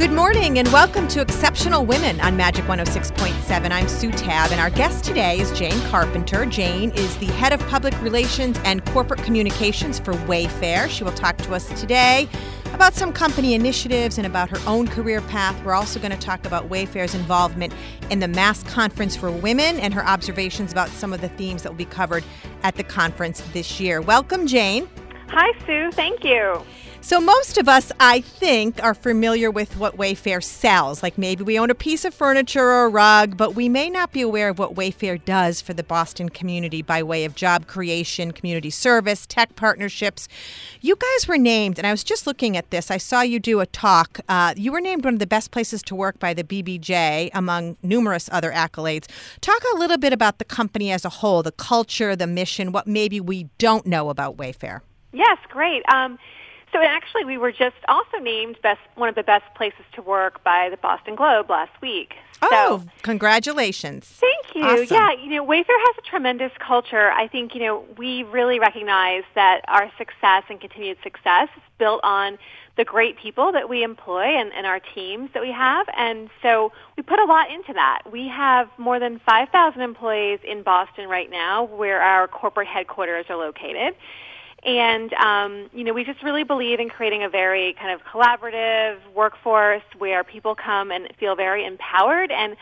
Good morning and welcome to Exceptional Women on Magic 106.7. I'm Sue Tabb, and our guest today is Jane Carpenter. Jane is the head of public relations and corporate communications for Wayfair. She will talk to us today about some company initiatives and about her own career path. We're also going to talk about Wayfair's involvement in the Mass Conference for Women and her observations about some of the themes that will be covered at the conference this year. Welcome, Jane. Hi, Sue. Thank you. So, most of us, I think, are familiar with what Wayfair sells. Like maybe we own a piece of furniture or a rug, but we may not be aware of what Wayfair does for the Boston community by way of job creation, community service, tech partnerships. You guys were named, and I was just looking at this. I saw you do a talk. Uh, you were named one of the best places to work by the BBJ, among numerous other accolades. Talk a little bit about the company as a whole, the culture, the mission, what maybe we don't know about Wayfair. Yes, great. Um, so actually, we were just also named best one of the best places to work by the Boston Globe last week. Oh, so, congratulations! Thank you. Awesome. Yeah, you know, Wayfair has a tremendous culture. I think you know we really recognize that our success and continued success is built on the great people that we employ and, and our teams that we have. And so we put a lot into that. We have more than 5,000 employees in Boston right now where our corporate headquarters are located. And, um, you know, we just really believe in creating a very kind of collaborative workforce where people come and feel very empowered and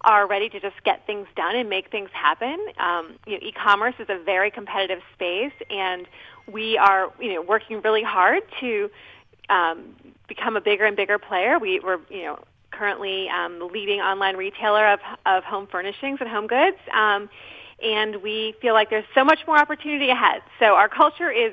are ready to just get things done and make things happen. Um, you know, e-commerce is a very competitive space, and we are, you know, working really hard to um, become a bigger and bigger player. We, we're, you know, currently um, the leading online retailer of, of home furnishings and home goods. Um, and we feel like there's so much more opportunity ahead. So our culture is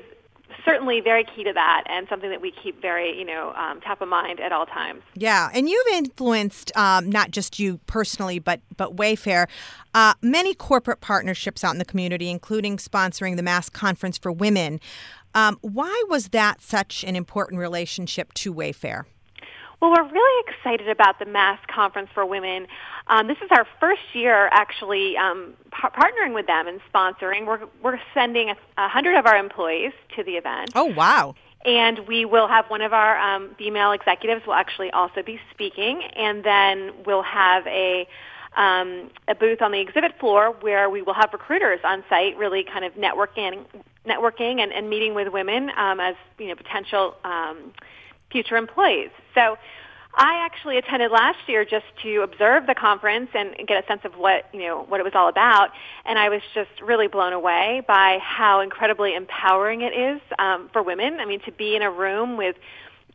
certainly very key to that and something that we keep very you know um, top of mind at all times. Yeah and you've influenced um, not just you personally but but wayfair uh, many corporate partnerships out in the community including sponsoring the mass conference for women. Um, why was that such an important relationship to wayfair well, we're really excited about the Mass Conference for Women. Um, this is our first year actually um, par- partnering with them and sponsoring. We're, we're sending a, a hundred of our employees to the event. Oh, wow. And we will have one of our um, female executives will actually also be speaking, and then we'll have a um, a booth on the exhibit floor where we will have recruiters on site, really kind of networking, networking and, and meeting with women um, as you know potential um, future employees. So I actually attended last year just to observe the conference and get a sense of what you know what it was all about, and I was just really blown away by how incredibly empowering it is um, for women. I mean, to be in a room with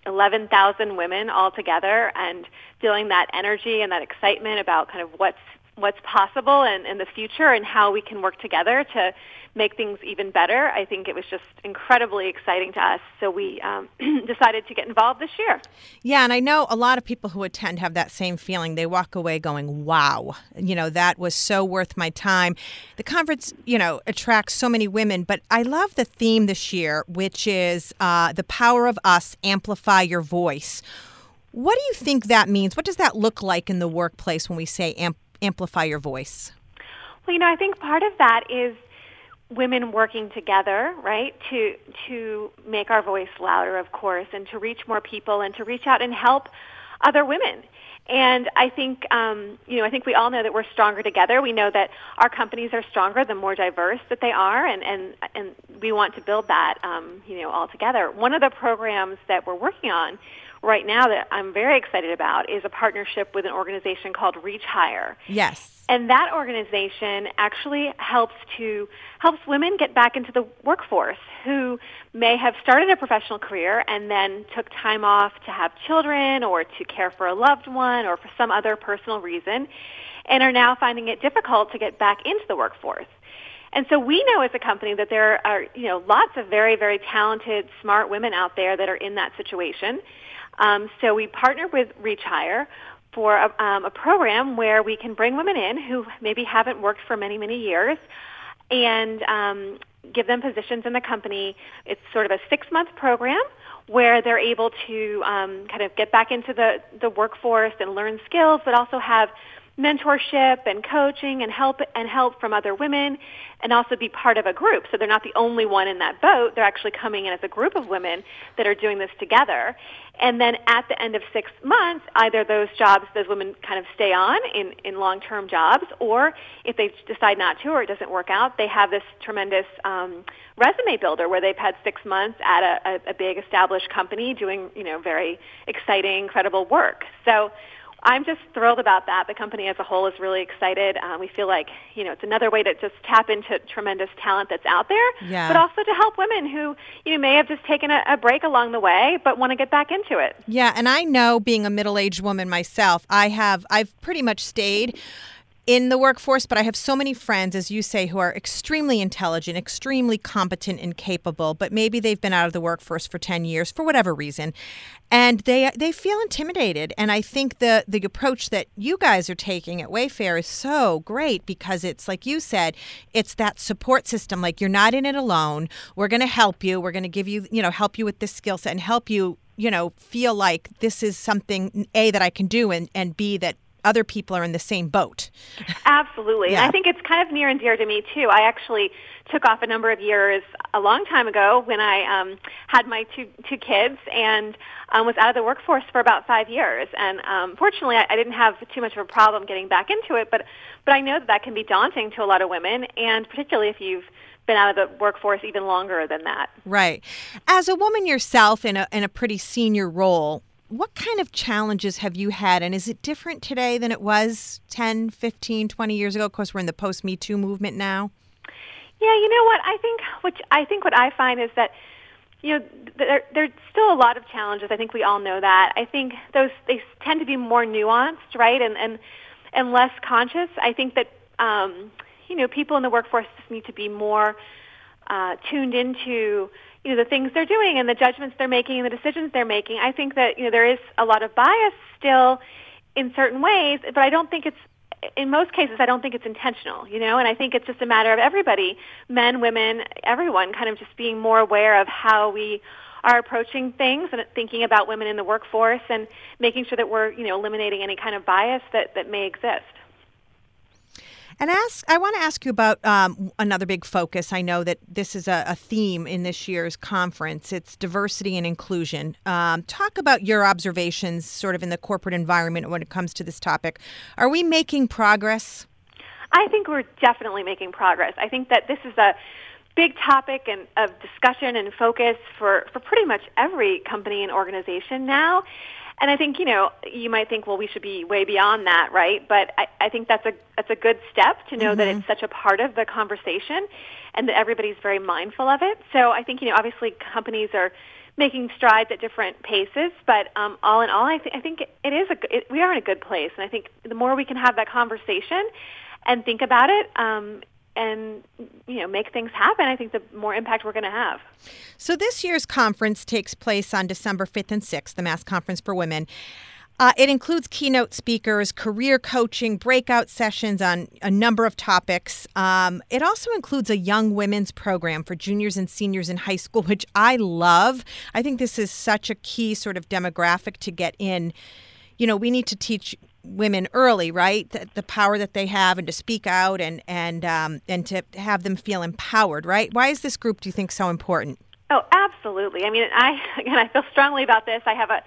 11,000 women all together and feeling that energy and that excitement about kind of what's what's possible and in the future and how we can work together to make things even better. I think it was just incredibly exciting to us. So we um, decided to get involved this year. Yeah, and I know a lot of people who attend have that same feeling. They walk away going, wow, you know, that was so worth my time. The conference, you know, attracts so many women, but I love the theme this year, which is uh, the power of us, amplify your voice. What do you think that means? What does that look like in the workplace when we say amp- amplify your voice? Well, you know, I think part of that is women working together, right, to to make our voice louder, of course, and to reach more people and to reach out and help other women. And I think, um, you know, I think we all know that we're stronger together. We know that our companies are stronger the more diverse that they are, and and and we want to build that, um, you know, all together. One of the programs that we're working on right now that I'm very excited about is a partnership with an organization called ReachHire. Yes. And that organization actually helps to helps women get back into the workforce who may have started a professional career and then took time off to have children or to care for a loved one or for some other personal reason. and are now finding it difficult to get back into the workforce. And so we know as a company that there are, you know, lots of very, very talented, smart women out there that are in that situation. Um, so we partner with ReachHire for a, um, a program where we can bring women in who maybe haven't worked for many, many years and um, give them positions in the company. It's sort of a six-month program where they're able to um, kind of get back into the, the workforce and learn skills, but also have mentorship and coaching and help and help from other women and also be part of a group. So they're not the only one in that boat. They're actually coming in as a group of women that are doing this together. And then at the end of six months, either those jobs, those women kind of stay on in, in long-term jobs, or if they decide not to or it doesn't work out, they have this tremendous um, resume builder where they've had six months at a, a, a big established company doing, you know, very exciting, incredible work. So I'm just thrilled about that. The company as a whole is really excited. Um, we feel like you know it's another way to just tap into tremendous talent that's out there, yeah. but also to help women who you know may have just taken a, a break along the way but want to get back into it. Yeah, and I know being a middle-aged woman myself, I have I've pretty much stayed in the workforce, but I have so many friends, as you say, who are extremely intelligent, extremely competent and capable, but maybe they've been out of the workforce for 10 years for whatever reason. And they they feel intimidated. And I think the the approach that you guys are taking at Wayfair is so great because it's like you said, it's that support system. Like you're not in it alone. We're gonna help you. We're gonna give you, you know, help you with this skill set and help you you know feel like this is something a that i can do and and b that other people are in the same boat. Absolutely. Yeah. I think it's kind of near and dear to me too. I actually took off a number of years a long time ago when I um, had my two two kids and um, was out of the workforce for about five years. And um, fortunately, I, I didn't have too much of a problem getting back into it. But but I know that that can be daunting to a lot of women, and particularly if you've been out of the workforce even longer than that. Right. As a woman yourself in a in a pretty senior role, what kind of challenges have you had and is it different today than it was 10 15 20 years ago? Of course we're in the post me too movement now. Yeah you know what? I think which i think what i find is that you know there there's still a lot of challenges. I think we all know that. I think those they tend to be more nuanced right and and and less conscious. I think that um you know people in the workforce just need to be more uh tuned into you know the things they're doing and the judgments they're making and the decisions they're making. I think that you know there is a lot of bias still in certain ways, but I don't think it's in most cases I don't think it's intentional, you know, and I think it's just a matter of everybody, men, women, everyone kind of just being more aware of how we are approaching things and thinking about women in the workforce and making sure that we're, you know, eliminating any kind of bias that, that may exist. And ask, I want to ask you about um, another big focus. I know that this is a, a, theme in this year's conference. It's diversity and inclusion. Um, talk about your observations, sort of in the corporate environment, when it comes to this topic. Are we making progress? I think we're definitely making progress. I think that this is a big topic and of discussion and focus for, for pretty much every company and organization now. And I think, you know, you might think, well, we should be way beyond that, right? But I, I think that's a that's a good step to know mm-hmm. that it's such a part of the conversation and that everybody's very mindful of it. So I think, you know, obviously companies are making strides at different paces, but um, all in all, I, th- I think it is a it, we are in a good place, and I think the more we can have that conversation and think about it, um, and you know make things happen i think the more impact we're going to have so this year's conference takes place on december 5th and 6th the mass conference for women uh, it includes keynote speakers, career coaching, breakout sessions on a number of topics. Um, it also includes a young women's program for juniors and seniors in high school, which I love. I think this is such a key sort of demographic to get in. You know, we need to teach women early, right? The, the, power that they have and to speak out and and um, and to have them feel empowered, right? Why is this group, do you think, so important? Oh, absolutely. I mean, I again, I feel strongly about this. I have a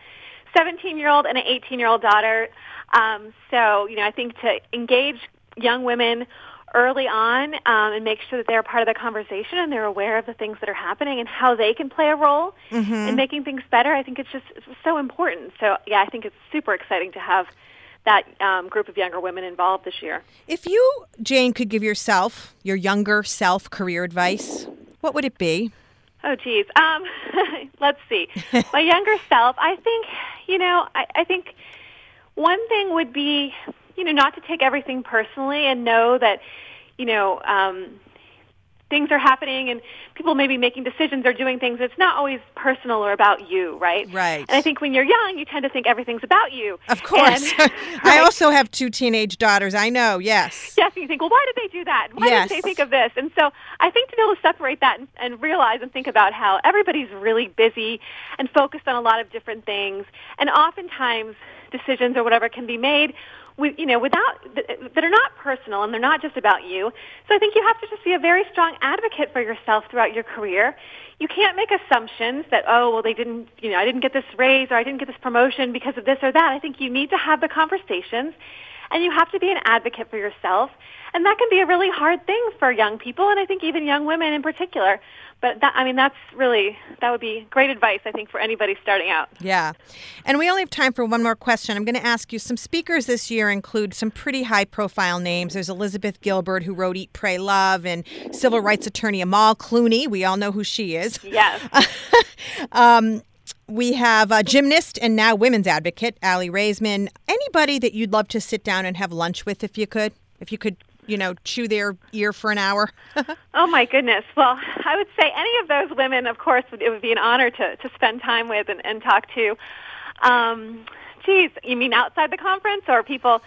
17-year-old and an 18-year-old daughter, um, so you know, I think to engage young women early on um, and make sure that they're part of the conversation and they're aware of the things that are happening and how they can play a role mm-hmm. in making things better. I think it's just it's so important. So yeah, I think it's super exciting to have that um, group of younger women involved this year. If you, Jane, could give yourself, your younger self, career advice, what would it be? Oh, geez. Um, let's see. My younger self, I think, you know, I, I think one thing would be, you know, not to take everything personally and know that, you know, um, things are happening and people may be making decisions or doing things. It's not always personal or about you, right? Right. And I think when you're young, you tend to think everything's about you. Of course. And, I also have two teenage daughters. I know, yes. Yes, and you think, well, why did they do that? Why Yes. did they think of this? And so I think to be able to separate that and, and realize and think about how everybody's really busy and focused on a lot of different things, and oftentimes decisions or whatever can be made you know, without that are not personal and they're not just about you. So I think you have to just be a very strong advocate for yourself throughout your career. You can't make assumptions that oh well they didn't you know I didn't get this raise or I didn't get this promotion because of this or that. I think you need to have the conversations and you have to be an advocate for yourself. And that can be a really hard thing for young people and I think even young women in particular. But that, I mean, that's really, that would be great advice, I think, for anybody starting out. Yeah. And we only have time for one more question. I'm going to ask you some speakers this year include some pretty high profile names. There's Elizabeth Gilbert, who wrote Eat, Pray, Love, and civil rights attorney Amal Clooney. We all know who she is. Yes. Um, we have a gymnast and now women's advocate, Aly Raisman. Anybody that you'd love to sit down and have lunch with if you could? If you could, you know, chew their ear for an hour? Oh my goodness. Well, I would say any of those women, of course, it would be an honor to, to spend time with and, and talk to. Um, geez, you mean outside the conference or people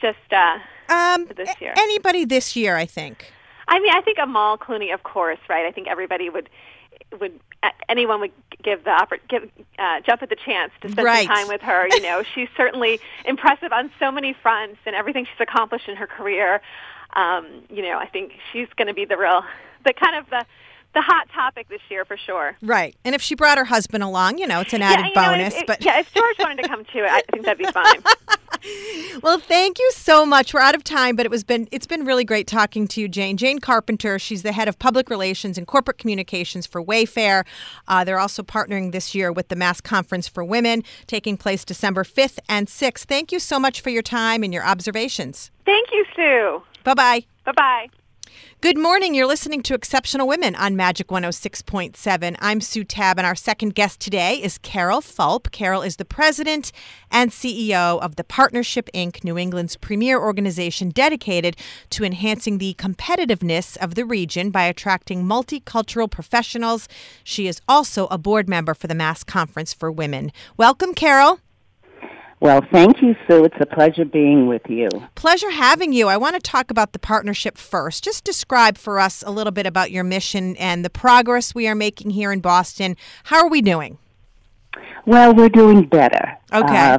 just uh, um, this year? Anybody this year, I think. I mean, I think Amal Clooney, of course, right? I think everybody would would anyone would give the oppor- give uh, jump at the chance to spend Right. some time with her. You know, she's certainly impressive on so many fronts and everything she's accomplished in her career. Um, you know, I think she's going to be the real, the kind of the the hot topic this year for sure. Right. And if she brought her husband along, you know, it's an added yeah, know, bonus. if- but yeah, if George wanted to come too, I think that'd be fine. Well, thank you so much. We're out of time, but it was been it's been really great talking to you, Jane. Jane Carpenter. She's the head of public relations and corporate communications for Wayfair. Uh, they're also partnering this year with the Mass Conference for Women, taking place December fifth and sixth. Thank you so much for your time and your observations. Thank you, Sue. Bye bye. Bye bye. Good morning. You're listening to Exceptional Women on Magic 106.7. I'm Sue Tabb, and our second guest today is Carol Fulp. Carol is the president and CEO of the Partnership Inc., New England's premier organization dedicated to enhancing the competitiveness of the region by attracting multicultural professionals. She is also a board member for the Mass Conference for Women. Welcome, Carol. Well, thank you, Sue. It's a pleasure being with you. Pleasure having you. I want to talk about the partnership first. Just describe for us a little bit about your mission and the progress we are making here in Boston. How are we doing? Well, we're doing better. Okay. Uh,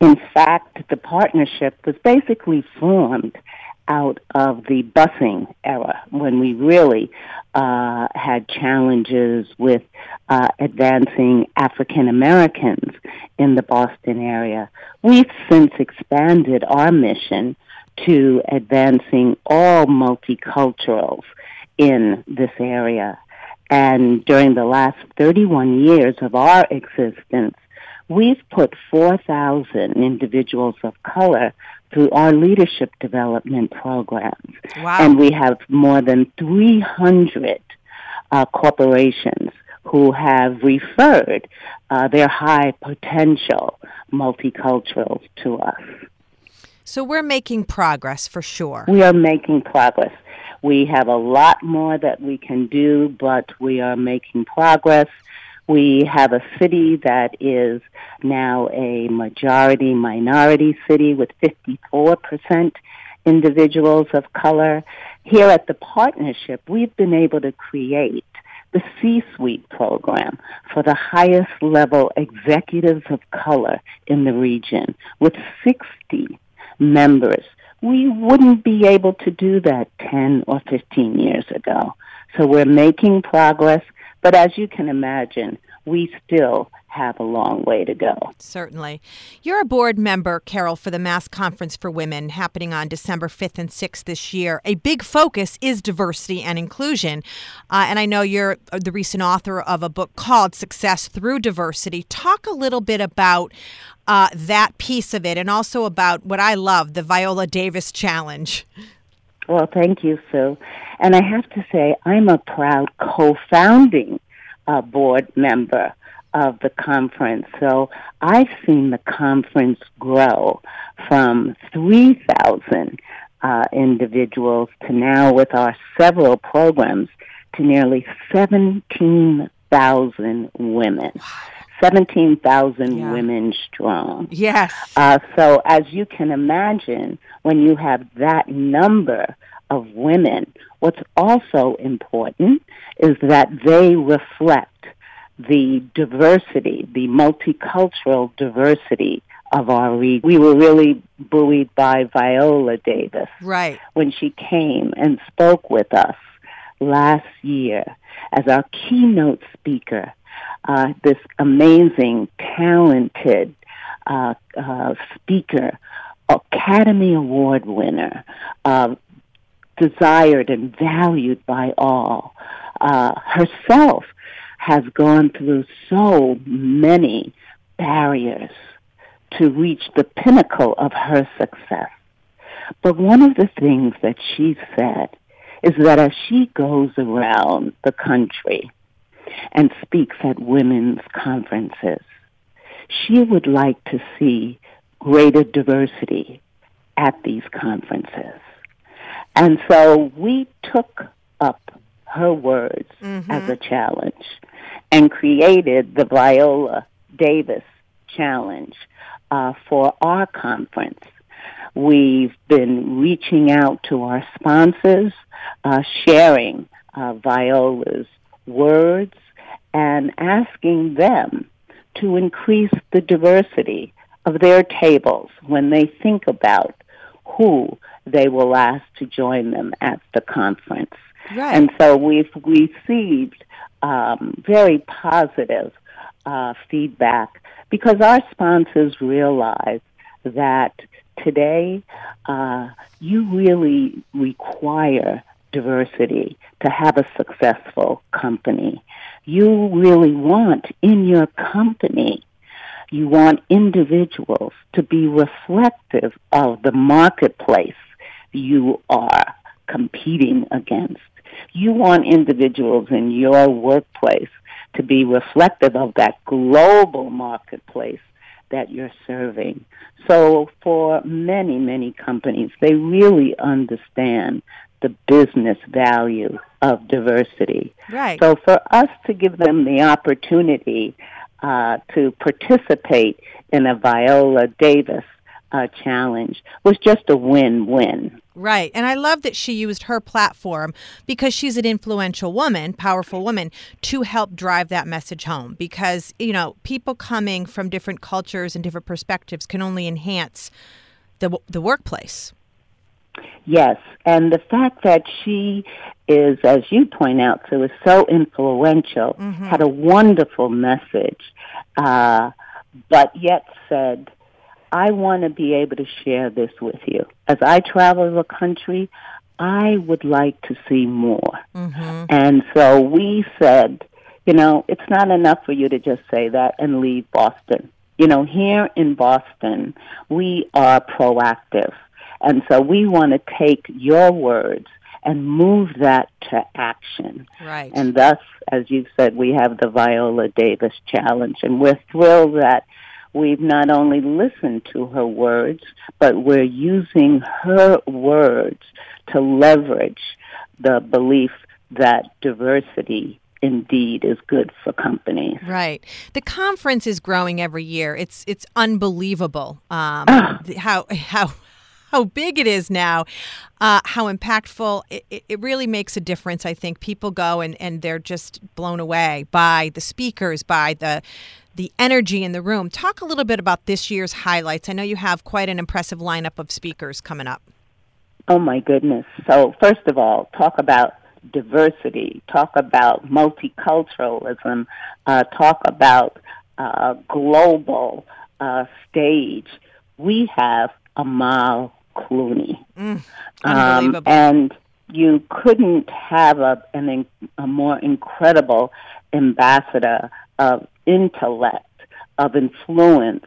in fact, the partnership was basically formed out of the busing era when we really uh, had challenges with uh, advancing African Americans in the Boston area. We've since expanded our mission to advancing all multiculturals in this area. And during the last 31 years of our existence, we've put 4,000 individuals of color through our leadership development programs. Wow. And we have more than 300 uh, corporations who have referred uh, their high potential multiculturals to us. So we're making progress for sure. We are making progress. We have a lot more that we can do, but we are making progress. We have a city that is now a majority minority city with 54% individuals of color. Here at the partnership, we've been able to create the C-suite program for the highest level executives of color in the region with 60 members. We wouldn't be able to do that 10 or 15 years ago. So we're making progress, but as you can imagine, we still have a long way to go. Certainly. You're a board member, Carol, for the Mass Conference for Women happening on December 5th and 6th this year. A big focus is diversity and inclusion. Uh, and I know you're the recent author of a book called Success Through Diversity. Talk a little bit about uh, that piece of it and also about what I love the Viola Davis Challenge. Well, thank you, Sue. And I have to say, I'm a proud co-founding uh, board member of the conference. So I've seen the conference grow from 3,000 uh, individuals to now with our several programs to nearly 17,000 women. 17,000 yeah. women strong. Yes. Uh, so, as you can imagine, when you have that number of women, what's also important is that they reflect the diversity, the multicultural diversity of our region. We were really buoyed by Viola Davis. Right. When she came and spoke with us last year as our keynote speaker, uh, this amazing, talented uh, uh, speaker, Academy Award winner, uh, desired and valued by all, uh, herself has gone through so many barriers to reach the pinnacle of her success. But one of the things that she said is that as she goes around the country and speaks at women's conferences, she would like to see greater diversity at these conferences. And so we took up her words mm-hmm. as a challenge and created the Viola Davis Challenge uh, for our conference. We've been reaching out to our sponsors uh, sharing uh, Viola's words and asking them to increase the diversity of their tables when they think about who they will ask to join them at the conference. Right. And so we've received um, very positive uh, feedback because our sponsors realize that today uh, you really require diversity to have a successful company. You really want in your company, you want individuals to be reflective of the marketplace you are competing against. You want individuals in your workplace to be reflective of that global marketplace that you're serving. So for many, many companies, they really understand the business value of diversity. Right. So for us to give them the opportunity uh, to participate in a Viola Davis uh, challenge was just a win-win. Right. And I love that she used her platform because she's an influential woman, powerful woman, to help drive that message home. Because, you know, people coming from different cultures and different perspectives can only enhance the, the workplace. Yes. And the fact that she is, as you point out, so is so influential, mm-hmm. had a wonderful message, uh, but yet said, I want to be able to share this with you. As I travel the country, I would like to see more. Mm-hmm. And so we said, you know, it's not enough for you to just say that and leave Boston. You know, here in Boston, we are proactive. And so we want to take your words and move that to action. Right. And thus, as you said, we have the Viola Davis Challenge. And we're thrilled that we've not only listened to her words, but we're using her words to leverage the belief that diversity indeed is good for companies. Right. The conference is growing every year. It's it's unbelievable um, ah. how how how big it is now, uh, how impactful. It, it, really makes a difference. I think people go and, and they're just blown away by the speakers, by the the energy in the room. Talk a little bit about this year's highlights. I know you have quite an impressive lineup of speakers coming up. Oh my goodness. So first of all, talk about diversity, talk about multiculturalism, uh, talk about uh, global uh, stage. We have Amal Clooney. Mm, um, and you couldn't have a, an, a more incredible ambassador of intellect, of influence,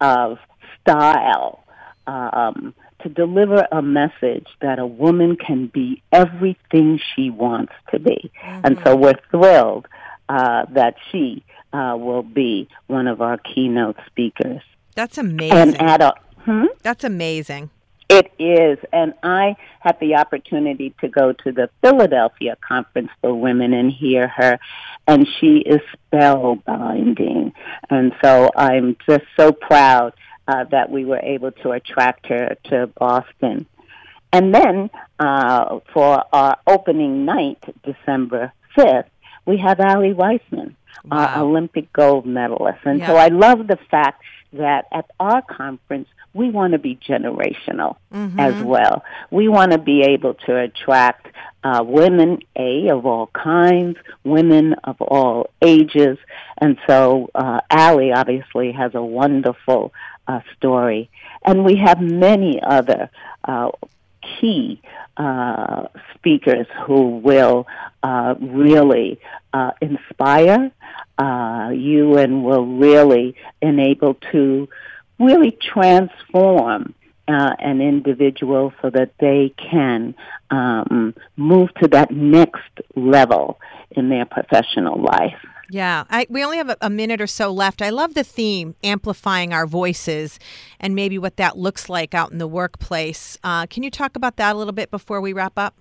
of style, um, to deliver a message that a woman can be everything she wants to be. Mm-hmm. And so we're thrilled uh, that she uh, will be one of our keynote speakers. That's amazing. And at a, hmm? That's amazing. It is. And I had the opportunity to go to the Philadelphia Conference for Women and hear her. And she is spellbinding. And so I'm just so proud uh, that we were able to attract her to Boston. And then uh, for our opening night, December 5th, we have Aly Raisman, wow. our Olympic gold medalist. And yeah. so I love the fact that at our conference, we want to be generational mm-hmm. as well. We want to be able to attract uh, women, A, of all kinds, women of all ages. And so uh, Aly obviously has a wonderful uh, story. And we have many other uh, key uh, speakers who will uh, really uh, inspire uh, you and will really enable to really transform uh, an individual so that they can um, move to that next level in their professional life. Yeah, I, we only have a, a, minute or so left. I love the theme, amplifying our voices, and maybe what that looks like out in the workplace. Uh, can you talk about that a little bit before we wrap up?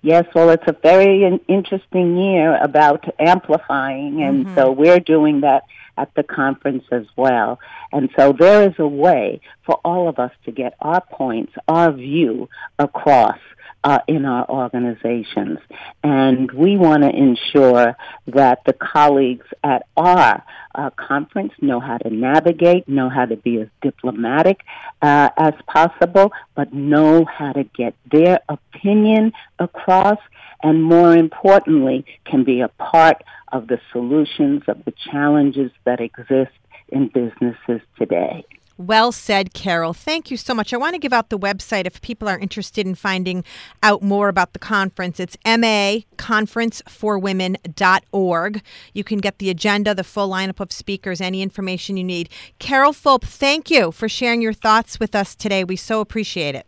Yes, well, it's a very interesting year about amplifying, and mm-hmm. so we're doing that at the conference as well. And so there is a way for all of us to get our points, our view across uh, in our organizations. And we want to ensure that the colleagues at our uh, conference know how to navigate, know how to be as diplomatic uh, as possible, but know how to get their opinion across, and more importantly, can be a part of the solutions of the challenges that exist in businesses today. Well said, Carol. Thank you so much. I want to give out the website if people are interested in finding out more about the conference. It's maconferenceforwomen.org. You can get the agenda, the full lineup of speakers, any information you need. Carol Fulp, thank you for sharing your thoughts with us today. We so appreciate it.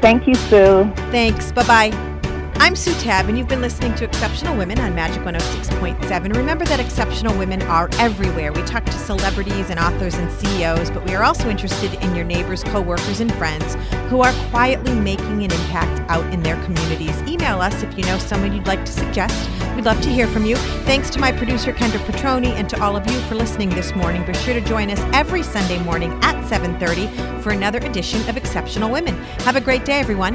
Thank you, Sue. Thanks. Bye bye. I'm Sue Tabb, and you've been listening to Exceptional Women on Magic 106.7. Remember that exceptional women are everywhere. We talk to celebrities and authors and CEOs, but we are also interested in your neighbors, coworkers, and friends who are quietly making an impact out in their communities. Email us if you know someone you'd like to suggest. We'd love to hear from you. Thanks to my producer, Kendra Petroni, and to all of you for listening this morning. Be sure to join us every Sunday morning at 7.30 for another edition of Exceptional Women. Have a great day, everyone.